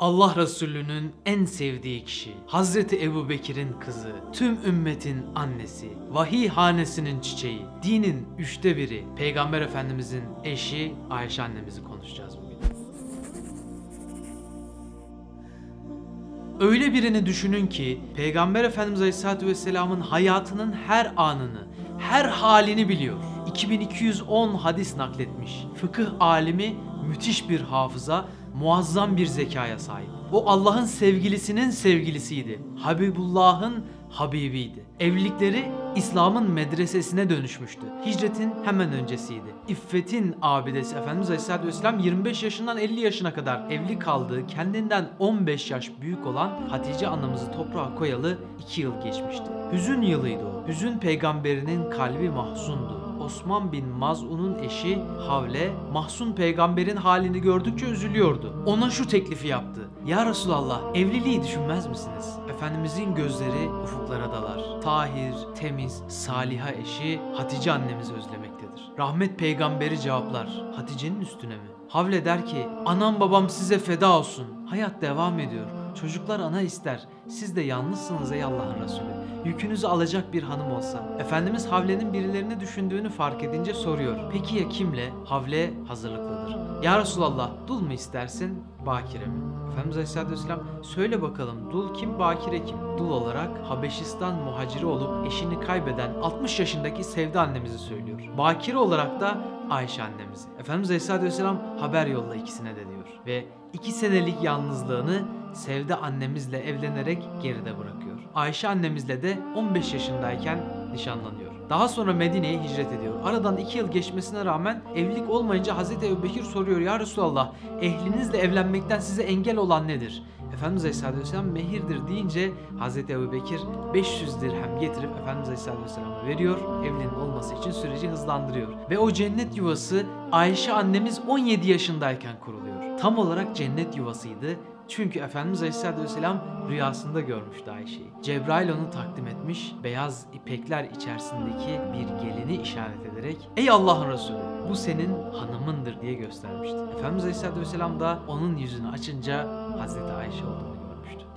Allah Resulü'nün en sevdiği kişi, Hazreti Ebu Bekir'in kızı, tüm ümmetin annesi, vahiy hanesinin çiçeği, dinin üçte biri, Peygamber Efendimizin eşi Ayşe annemizi konuşacağız bugün. Öyle birini düşünün ki Peygamber Efendimiz Aleyhisselatü Vesselam'ın hayatının her anını, her halini biliyor. 2210 hadis nakletmiş. Fıkıh alimi müthiş bir hafıza, muazzam bir zekaya sahip. O Allah'ın sevgilisinin sevgilisiydi. Habibullah'ın Habibiydi. Evlilikleri İslam'ın medresesine dönüşmüştü. Hicretin hemen öncesiydi. İffetin abidesi Efendimiz Aleyhisselatü Vesselam 25 yaşından 50 yaşına kadar evli kaldığı kendinden 15 yaş büyük olan Hatice anamızı toprağa koyalı 2 yıl geçmişti. Hüzün yılıydı o. Hüzün peygamberinin kalbi mahzundu. Osman bin Maz'un'un eşi Havle, Mahsun peygamberin halini gördükçe üzülüyordu. Ona şu teklifi yaptı. Ya Resulallah evliliği düşünmez misiniz? Efendimizin gözleri ufuklara dalar. Tahir, temiz, saliha eşi Hatice annemizi özlemektedir. Rahmet peygamberi cevaplar. Hatice'nin üstüne mi? Havle der ki anam babam size feda olsun. Hayat devam ediyor. Çocuklar ana ister. Siz de yalnızsınız ey Allah'ın Resulü. Yükünüzü alacak bir hanım olsa. Efendimiz Havle'nin birilerini düşündüğünü fark edince soruyor. Peki ya kimle? Havle hazırlıklıdır. Ya Resulallah dul mu istersin? Bakire mi? Efendimiz Aleyhisselatü Vesselam söyle bakalım dul kim bakire kim? Dul olarak Habeşistan muhaciri olup eşini kaybeden 60 yaşındaki Sevda annemizi söylüyor. Bakire olarak da Ayşe annemizi. Efendimiz Aleyhisselatü Vesselam haber yolla ikisine de diyor. Ve iki senelik yalnızlığını Sevda annemizle evlenerek geride bırakıyor. Ayşe annemizle de 15 yaşındayken nişanlanıyor. Daha sonra Medine'ye hicret ediyor. Aradan iki yıl geçmesine rağmen evlilik olmayınca Hazreti Ebubekir soruyor ya Resulallah ehlinizle evlenmekten size engel olan nedir? Efendimiz Aleyhisselatü Vesselam mehirdir deyince Hazreti Ebubekir 500 dirhem getirip Efendimiz Aleyhisselatü Vesselam'a veriyor. Evliliğin olması için süreci hızlandırıyor. Ve o cennet yuvası Ayşe annemiz 17 yaşındayken kuruluyor. Tam olarak cennet yuvasıydı. Çünkü Efendimiz Aleyhisselatü Vesselam rüyasında görmüştü Ayşe'yi. Cebrail onu takdim etmiş, beyaz ipekler içerisindeki bir gelini işaret ederek Ey Allah'ın Resulü bu senin hanımındır diye göstermişti. Efendimiz Aleyhisselatü Vesselam da onun yüzünü açınca Hazreti Ayşe olduğunu.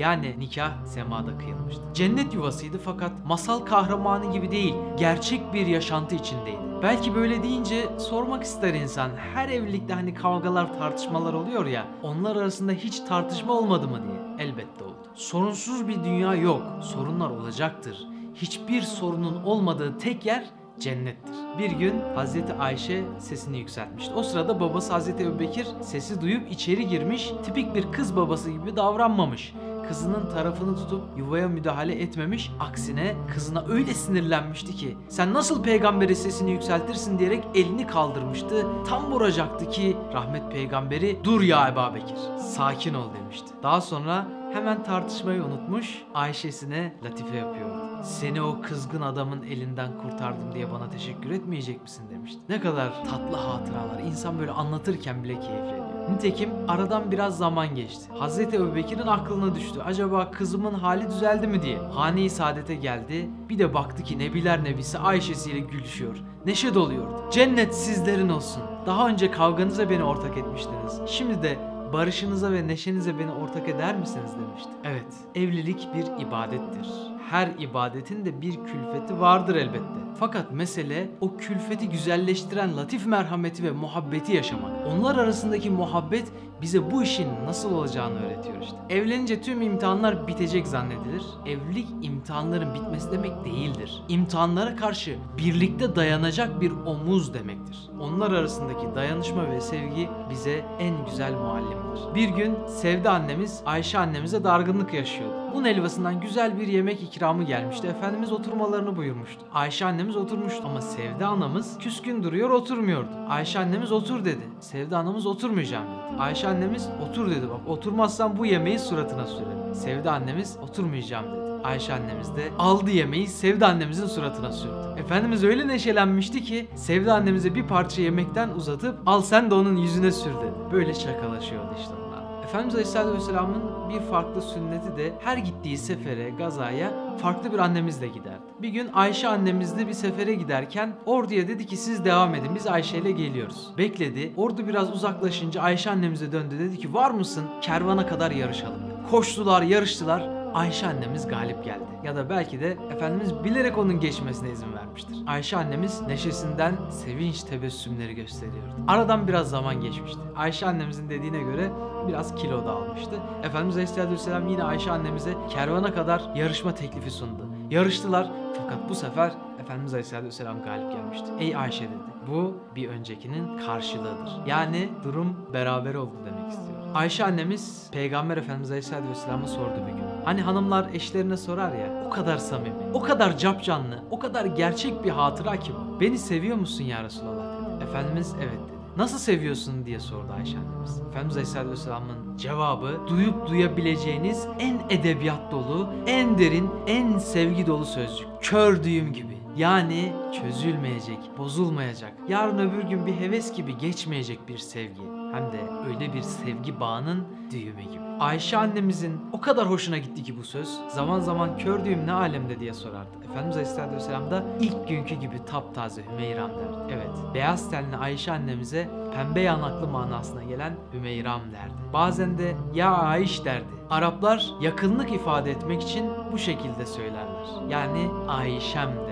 Yani nikah semada kıyılmıştı. Cennet yuvasıydı fakat masal kahramanı gibi değil, gerçek bir yaşantı içindeydi. Belki böyle deyince sormak ister insan. Her evlilikte hani kavgalar, tartışmalar oluyor ya. Onlar arasında hiç tartışma olmadı mı diye. Elbette oldu. Sorunsuz bir dünya yok. Sorunlar olacaktır. Hiçbir sorunun olmadığı tek yer cennettir. Bir gün Hazreti Ayşe sesini yükseltmişti. O sırada babası Hazreti Ebubekir sesi duyup içeri girmiş, tipik bir kız babası gibi davranmamış kızının tarafını tutup yuvaya müdahale etmemiş. Aksine kızına öyle sinirlenmişti ki sen nasıl peygamberi sesini yükseltirsin diyerek elini kaldırmıştı. Tam vuracaktı ki rahmet peygamberi dur ya Ebu Bekir sakin ol demişti. Daha sonra hemen tartışmayı unutmuş Ayşe'sine latife yapıyordu. Seni o kızgın adamın elinden kurtardım diye bana teşekkür etmeyecek misin demişti. Ne kadar tatlı hatıralar. İnsan böyle anlatırken bile keyifleniyor. Nitekim aradan biraz zaman geçti. Hazreti Ebubekir'in aklına düştü. Acaba kızımın hali düzeldi mi diye. Hane-i saadete geldi. Bir de baktı ki Nebiler Nebisi Ayşe'siyle gülüşüyor. Neşe doluyordu. Cennet sizlerin olsun. Daha önce kavganıza beni ortak etmiştiniz. Şimdi de barışınıza ve neşenize beni ortak eder misiniz demişti. Evet, evlilik bir ibadettir. Her ibadetin de bir külfeti vardır elbette. Fakat mesele o külfeti güzelleştiren latif merhameti ve muhabbeti yaşamak. Onlar arasındaki muhabbet bize bu işin nasıl olacağını öğretiyor işte. Evlenince tüm imtihanlar bitecek zannedilir. Evlilik imtihanların bitmesi demek değildir. İmtihanlara karşı birlikte dayanacak bir omuz demektir. Onlar arasındaki dayanışma ve sevgi bize en güzel muallimdir. Bir gün Sevde annemiz Ayşe annemize dargınlık yaşıyordu. Un helvasından güzel bir yemek ikramı gelmişti. Efendimiz oturmalarını buyurmuştu. Ayşe annemiz oturmuştu ama Sevde anamız küskün duruyor oturmuyordu. Ayşe annemiz otur dedi. Sevde anamız oturmayacağım dedi. Ayşe annemiz otur dedi bak oturmazsan bu yemeği suratına sürerim. Sevde annemiz oturmayacağım dedi. Ayşe annemiz de aldı yemeği Sevde annemizin suratına sürdü. Efendimiz öyle neşelenmişti ki Sevde annemize bir parça yemekten uzatıp al sen de onun yüzüne sür dedi. Böyle şakalaşıyordu işte. Efendimiz Aleyhisselatü Vesselam'ın bir farklı sünneti de her gittiği sefere, gazaya farklı bir annemizle giderdi. Bir gün Ayşe annemizle bir sefere giderken orduya dedi ki siz devam edin biz Ayşe ile geliyoruz. Bekledi. Ordu biraz uzaklaşınca Ayşe annemize döndü dedi ki var mısın kervana kadar yarışalım. Koştular, yarıştılar. Ayşe annemiz galip geldi. Ya da belki de Efendimiz bilerek onun geçmesine izin vermiştir. Ayşe annemiz neşesinden sevinç tebessümleri gösteriyordu. Aradan biraz zaman geçmişti. Ayşe annemizin dediğine göre biraz kilo da almıştı. Efendimiz Aleyhisselatü Vesselam yine Ayşe annemize kervana kadar yarışma teklifi sundu. Yarıştılar fakat bu sefer Efendimiz Aleyhisselatü Vesselam galip gelmişti. Ey Ayşe dedi. Bu bir öncekinin karşılığıdır. Yani durum beraber oldu demek istiyor. Ayşe annemiz Peygamber Efendimiz Aleyhisselatü Vesselam'a sordu bir gün. Hani hanımlar eşlerine sorar ya o kadar samimi, o kadar capcanlı, o kadar gerçek bir hatıra ki bu. Beni seviyor musun ya Resulallah dedi. Efendimiz evet dedi. Nasıl seviyorsun diye sordu Ayşe annemiz. Efendimiz Aleyhisselatü Vesselam'ın cevabı duyup duyabileceğiniz en edebiyat dolu, en derin, en sevgi dolu sözcük. Kör düğüm gibi. Yani çözülmeyecek, bozulmayacak, yarın öbür gün bir heves gibi geçmeyecek bir sevgi. Hem de öyle bir sevgi bağının düğümü gibi. Ayşe annemizin o kadar hoşuna gitti ki bu söz. Zaman zaman kör düğüm ne alemde diye sorardı. Efendimiz Aleyhisselatü Vesselam da ilk günkü gibi taptaze Hümeyram derdi. Evet, beyaz tenli Ayşe annemize pembe yanaklı manasına gelen Hümeyram derdi. Bazen de ya Ayş derdi. Araplar yakınlık ifade etmek için bu şekilde söylerler. Yani Ayşem demektir.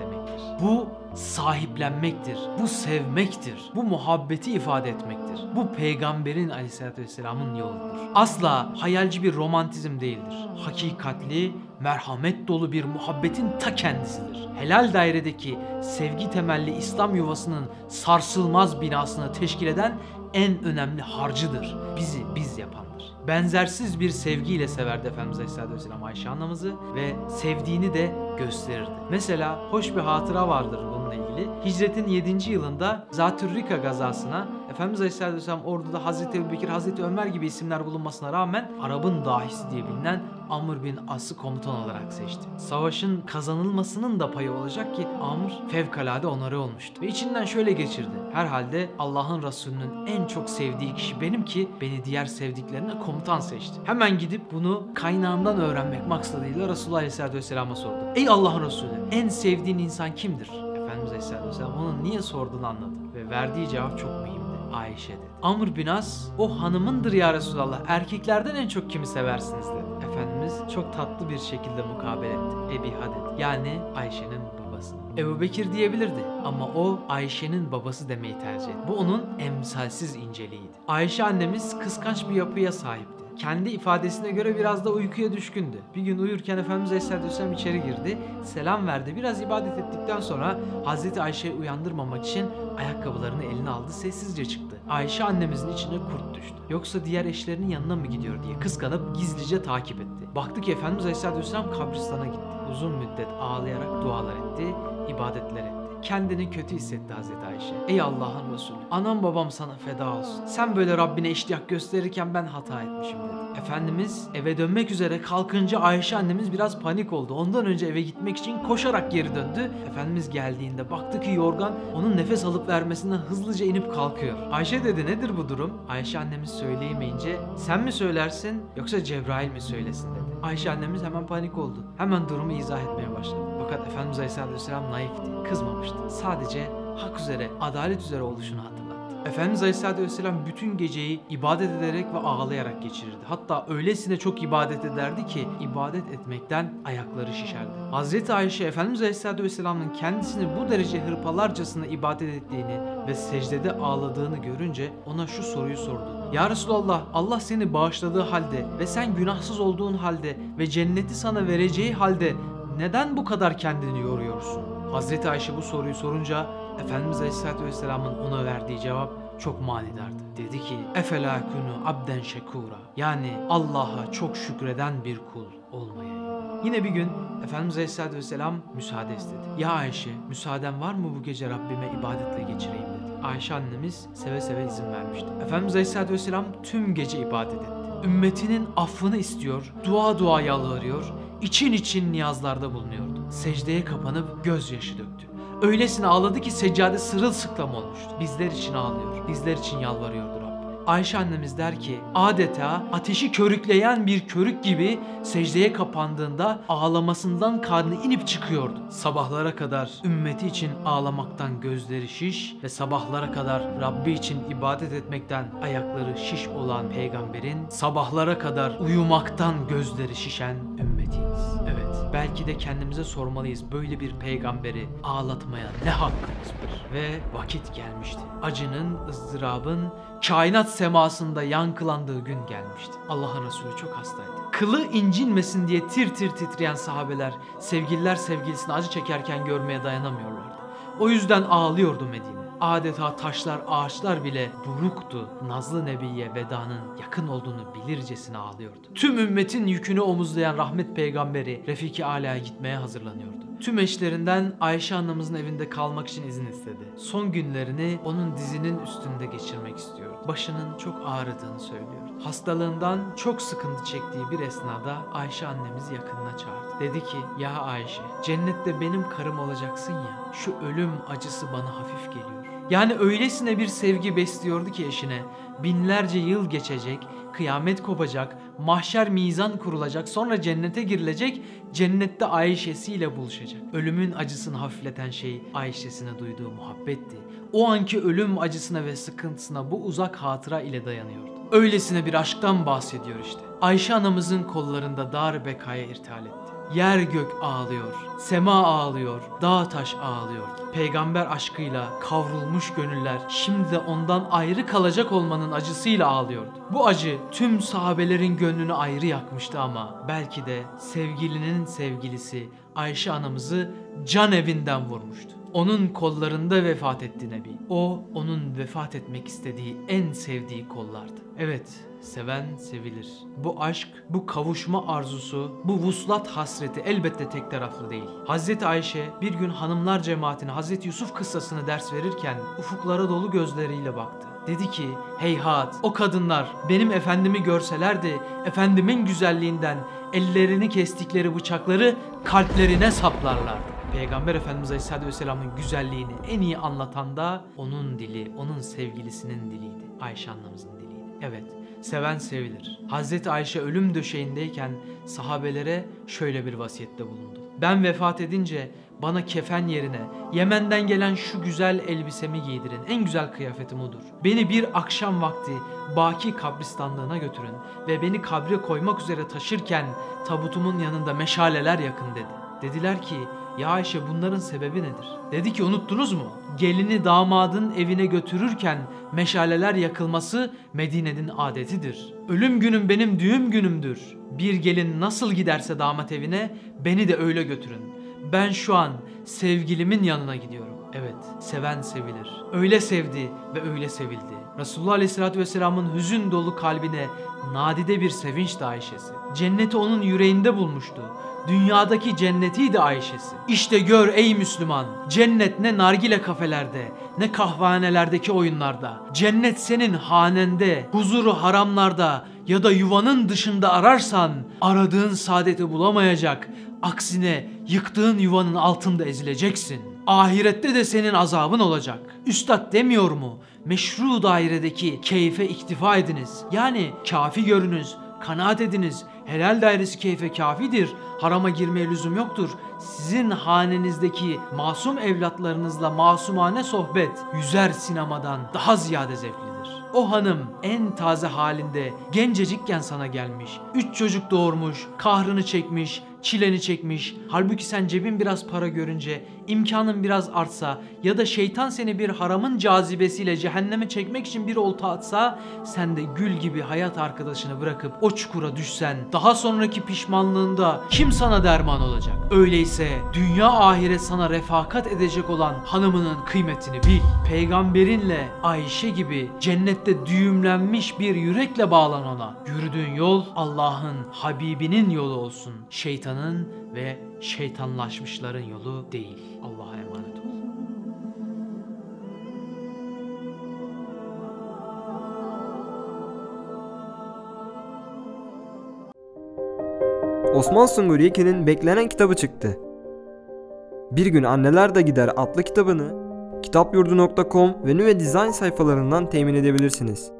Bu sahiplenmektir. Bu sevmektir. Bu muhabbeti ifade etmektir. Bu peygamberin aleyhissalatü vesselamın yoludur. Asla hayalci bir romantizm değildir. Hakikatli, merhamet dolu bir muhabbetin ta kendisidir. Helal dairedeki sevgi temelli İslam yuvasının sarsılmaz binasını teşkil eden en önemli harcıdır. Bizi biz yapandır. Benzersiz bir sevgiyle severdi Efendimiz Aleyhisselatü Vesselam Ayşe anamızı ve sevdiğini de gösterirdi. Mesela hoş bir hatıra vardır bununla ilgili. Hicretin 7. yılında Zatürrika gazasına Efendimiz Aleyhisselatü Vesselam orduda Hazreti Ebubekir, Hazreti Ömer gibi isimler bulunmasına rağmen Arap'ın dahisi diye bilinen Amr bin As'ı komutan olarak seçti. Savaşın kazanılmasının da payı olacak ki Amr fevkalade onarı olmuştu. Ve içinden şöyle geçirdi. Herhalde Allah'ın Resulü'nün en çok sevdiği kişi benim ki beni diğer sevdiklerine komutan seçti. Hemen gidip bunu kaynağından öğrenmek maksadıyla Resulullah Aleyhisselatü Vesselam'a sordu. Ey Allah'ın Resulü en sevdiğin insan kimdir? Efendimiz Aleyhisselatü Vesselam onun niye sorduğunu anladı. Ve verdiği cevap çok mühimdi. Ayşe dedi. Amr bin As o hanımındır ya Resulallah erkeklerden en çok kimi seversiniz dedi. Efendimiz çok tatlı bir şekilde mukabele etti. Ebiha dedi. Yani Ayşe'nin babası. Ebu Bekir diyebilirdi ama o Ayşe'nin babası demeyi tercih etti. Bu onun emsalsiz inceliğiydi. Ayşe annemiz kıskanç bir yapıya sahipti kendi ifadesine göre biraz da uykuya düşkündü. Bir gün uyurken Efendimiz Aleyhisselatü içeri girdi, selam verdi. Biraz ibadet ettikten sonra Hazreti Ayşe'yi uyandırmamak için ayakkabılarını eline aldı, sessizce çıktı. Ayşe annemizin içine kurt düştü. Yoksa diğer eşlerinin yanına mı gidiyor diye kıskanıp gizlice takip etti. Baktı ki Efendimiz Aleyhisselatü kabristana gitti. Uzun müddet ağlayarak dualar etti, ibadetler etti. Kendini kötü hissetti Hazreti Ayşe. Ey Allah'ın Resulü, anam babam sana feda olsun. Sen böyle Rabbine iştiyak gösterirken ben hata etmişim dedi. Efendimiz eve dönmek üzere kalkınca Ayşe annemiz biraz panik oldu. Ondan önce eve gitmek için koşarak geri döndü. Efendimiz geldiğinde baktı ki yorgan onun nefes alıp vermesinden hızlıca inip kalkıyor. Ayşe dedi nedir bu durum? Ayşe annemiz söyleyemeyince sen mi söylersin yoksa Cebrail mi söylesin dedi. Ayşe annemiz hemen panik oldu. Hemen durumu izah etmeye başladı. Fakat Efendimiz Aleyhisselatü Vesselam naifti, kızmamıştı. Sadece hak üzere, adalet üzere oluşunu hatırlattı. Efendimiz Aleyhisselatü Vesselam bütün geceyi ibadet ederek ve ağlayarak geçirirdi. Hatta öylesine çok ibadet ederdi ki ibadet etmekten ayakları şişerdi. Hazreti Ayşe Efendimiz Aleyhisselatü Vesselam'ın kendisini bu derece hırpalarcasına ibadet ettiğini ve secdede ağladığını görünce ona şu soruyu sordu. Ya Resulallah Allah seni bağışladığı halde ve sen günahsız olduğun halde ve cenneti sana vereceği halde neden bu kadar kendini yoruyorsun? Hazreti Ayşe bu soruyu sorunca Efendimiz Aleyhisselatü Vesselam'ın ona verdiği cevap çok manidardı. Dedi ki Efela kunu abden şekura yani Allah'a çok şükreden bir kul olmayayım. Yine bir gün Efendimiz Aleyhisselatü Vesselam müsaade istedi. Ya Ayşe müsaaden var mı bu gece Rabbime ibadetle geçireyim dedi. Ayşe annemiz seve seve izin vermişti. Efendimiz Aleyhisselatü Vesselam tüm gece ibadet etti. Ümmetinin affını istiyor, dua dua yalvarıyor, için için niyazlarda bulunuyordu. Secdeye kapanıp gözyaşı döktü. Öylesine ağladı ki seccade sırılsıklam olmuştu. Bizler için ağlıyor, bizler için yalvarıyordu Rabbim. Ayşe annemiz der ki adeta ateşi körükleyen bir körük gibi secdeye kapandığında ağlamasından karnı inip çıkıyordu. Sabahlara kadar ümmeti için ağlamaktan gözleri şiş ve sabahlara kadar Rabbi için ibadet etmekten ayakları şiş olan peygamberin sabahlara kadar uyumaktan gözleri şişen ümmetiyiz. Belki de kendimize sormalıyız böyle bir peygamberi ağlatmaya ne hakkımız var? Ve vakit gelmişti. Acının, ızdırabın kainat semasında yankılandığı gün gelmişti. Allah'ın Resulü çok hastaydı. Kılı incinmesin diye tir tir titreyen sahabeler sevgililer sevgilisini acı çekerken görmeye dayanamıyorlardı. O yüzden ağlıyordu Medine. Adeta taşlar, ağaçlar bile buruktu. Nazlı Nebi'ye vedanın yakın olduğunu bilircesine ağlıyordu. Tüm ümmetin yükünü omuzlayan rahmet peygamberi Refiki Ala'ya gitmeye hazırlanıyordu. Tüm eşlerinden Ayşe annemizin evinde kalmak için izin istedi. Son günlerini onun dizinin üstünde geçirmek istiyordu. Başının çok ağrıdığını söylüyordu. Hastalığından çok sıkıntı çektiği bir esnada Ayşe annemizi yakınına çağırdı. Dedi ki ya Ayşe cennette benim karım olacaksın ya şu ölüm acısı bana hafif geliyor. Yani öylesine bir sevgi besliyordu ki eşine binlerce yıl geçecek, kıyamet kopacak, mahşer mizan kurulacak, sonra cennete girilecek, cennette Ayşe'siyle buluşacak. Ölümün acısını hafifleten şey Ayşe'sine duyduğu muhabbetti. O anki ölüm acısına ve sıkıntısına bu uzak hatıra ile dayanıyordu. Öylesine bir aşktan bahsediyor işte. Ayşe anamızın kollarında dar bekaya irtihal etti. Yer gök ağlıyor, sema ağlıyor, dağ taş ağlıyor. Peygamber aşkıyla kavrulmuş gönüller şimdi de ondan ayrı kalacak olmanın acısıyla ağlıyordu. Bu acı tüm sahabelerin gönlünü ayrı yakmıştı ama belki de sevgilinin sevgilisi Ayşe anamızı can evinden vurmuştu. Onun kollarında vefat etti Nebi. O onun vefat etmek istediği en sevdiği kollardı. Evet, seven sevilir. Bu aşk, bu kavuşma arzusu, bu vuslat hasreti elbette tek taraflı değil. Hazreti Ayşe bir gün hanımlar cemaatine Hazreti Yusuf kıssasını ders verirken ufuklara dolu gözleriyle baktı. Dedi ki heyhat o kadınlar benim efendimi görselerdi efendimin güzelliğinden ellerini kestikleri bıçakları kalplerine saplarlardı. Peygamber Efendimiz Aleyhisselatü Vesselam'ın güzelliğini en iyi anlatan da onun dili, onun sevgilisinin diliydi. Ayşe annemizin diliydi. Evet, seven sevilir. Hazreti Ayşe ölüm döşeğindeyken sahabelere şöyle bir vasiyette bulundu. Ben vefat edince bana kefen yerine Yemen'den gelen şu güzel elbisemi giydirin. En güzel kıyafetim odur. Beni bir akşam vakti Baki kabristanlığına götürün ve beni kabre koymak üzere taşırken tabutumun yanında meşaleler yakın dedi. Dediler ki ya Ayşe bunların sebebi nedir? Dedi ki unuttunuz mu? Gelini damadın evine götürürken meşaleler yakılması Medine'nin adetidir. Ölüm günüm benim düğüm günümdür. Bir gelin nasıl giderse damat evine beni de öyle götürün. Ben şu an sevgilimin yanına gidiyorum. Evet, seven sevilir. Öyle sevdi ve öyle sevildi. Resulullah Aleyhisselatü Vesselam'ın hüzün dolu kalbine nadide bir sevinçti Ayşe'si. Cenneti onun yüreğinde bulmuştu. Dünyadaki cennetiydi Ayşe'si. İşte gör ey Müslüman, cennet ne nargile kafelerde, ne kahvehanelerdeki oyunlarda. Cennet senin hanende, huzuru haramlarda ya da yuvanın dışında ararsan aradığın saadeti bulamayacak. Aksine yıktığın yuvanın altında ezileceksin. Ahirette de senin azabın olacak. Üstad demiyor mu? Meşru dairedeki keyfe iktifa ediniz. Yani kafi görünüz, kanaat ediniz. Helal dairesi keyfe kafidir. Harama girmeye lüzum yoktur. Sizin hanenizdeki masum evlatlarınızla masumane sohbet yüzer sinemadan daha ziyade zevklidir. O hanım en taze halinde gencecikken sana gelmiş. Üç çocuk doğurmuş, kahrını çekmiş, çileni çekmiş. Halbuki sen cebin biraz para görünce, imkanın biraz artsa ya da şeytan seni bir haramın cazibesiyle cehenneme çekmek için bir olta atsa, sen de gül gibi hayat arkadaşını bırakıp o çukura düşsen, daha sonraki pişmanlığında kim sana derman olacak? Öyleyse dünya ahiret sana refakat edecek olan hanımının kıymetini bil. Peygamberinle Ayşe gibi cennette düğümlenmiş bir yürekle bağlan ona. Yürüdüğün yol Allah'ın Habibinin yolu olsun. Şeytanın ve şeytanlaşmışların yolu değil. Allah'a emanet ol. Osman Sungur Yekin'in beklenen kitabı çıktı. Bir gün Anneler de Gider adlı kitabını kitapyurdu.com ve Nüve Design sayfalarından temin edebilirsiniz.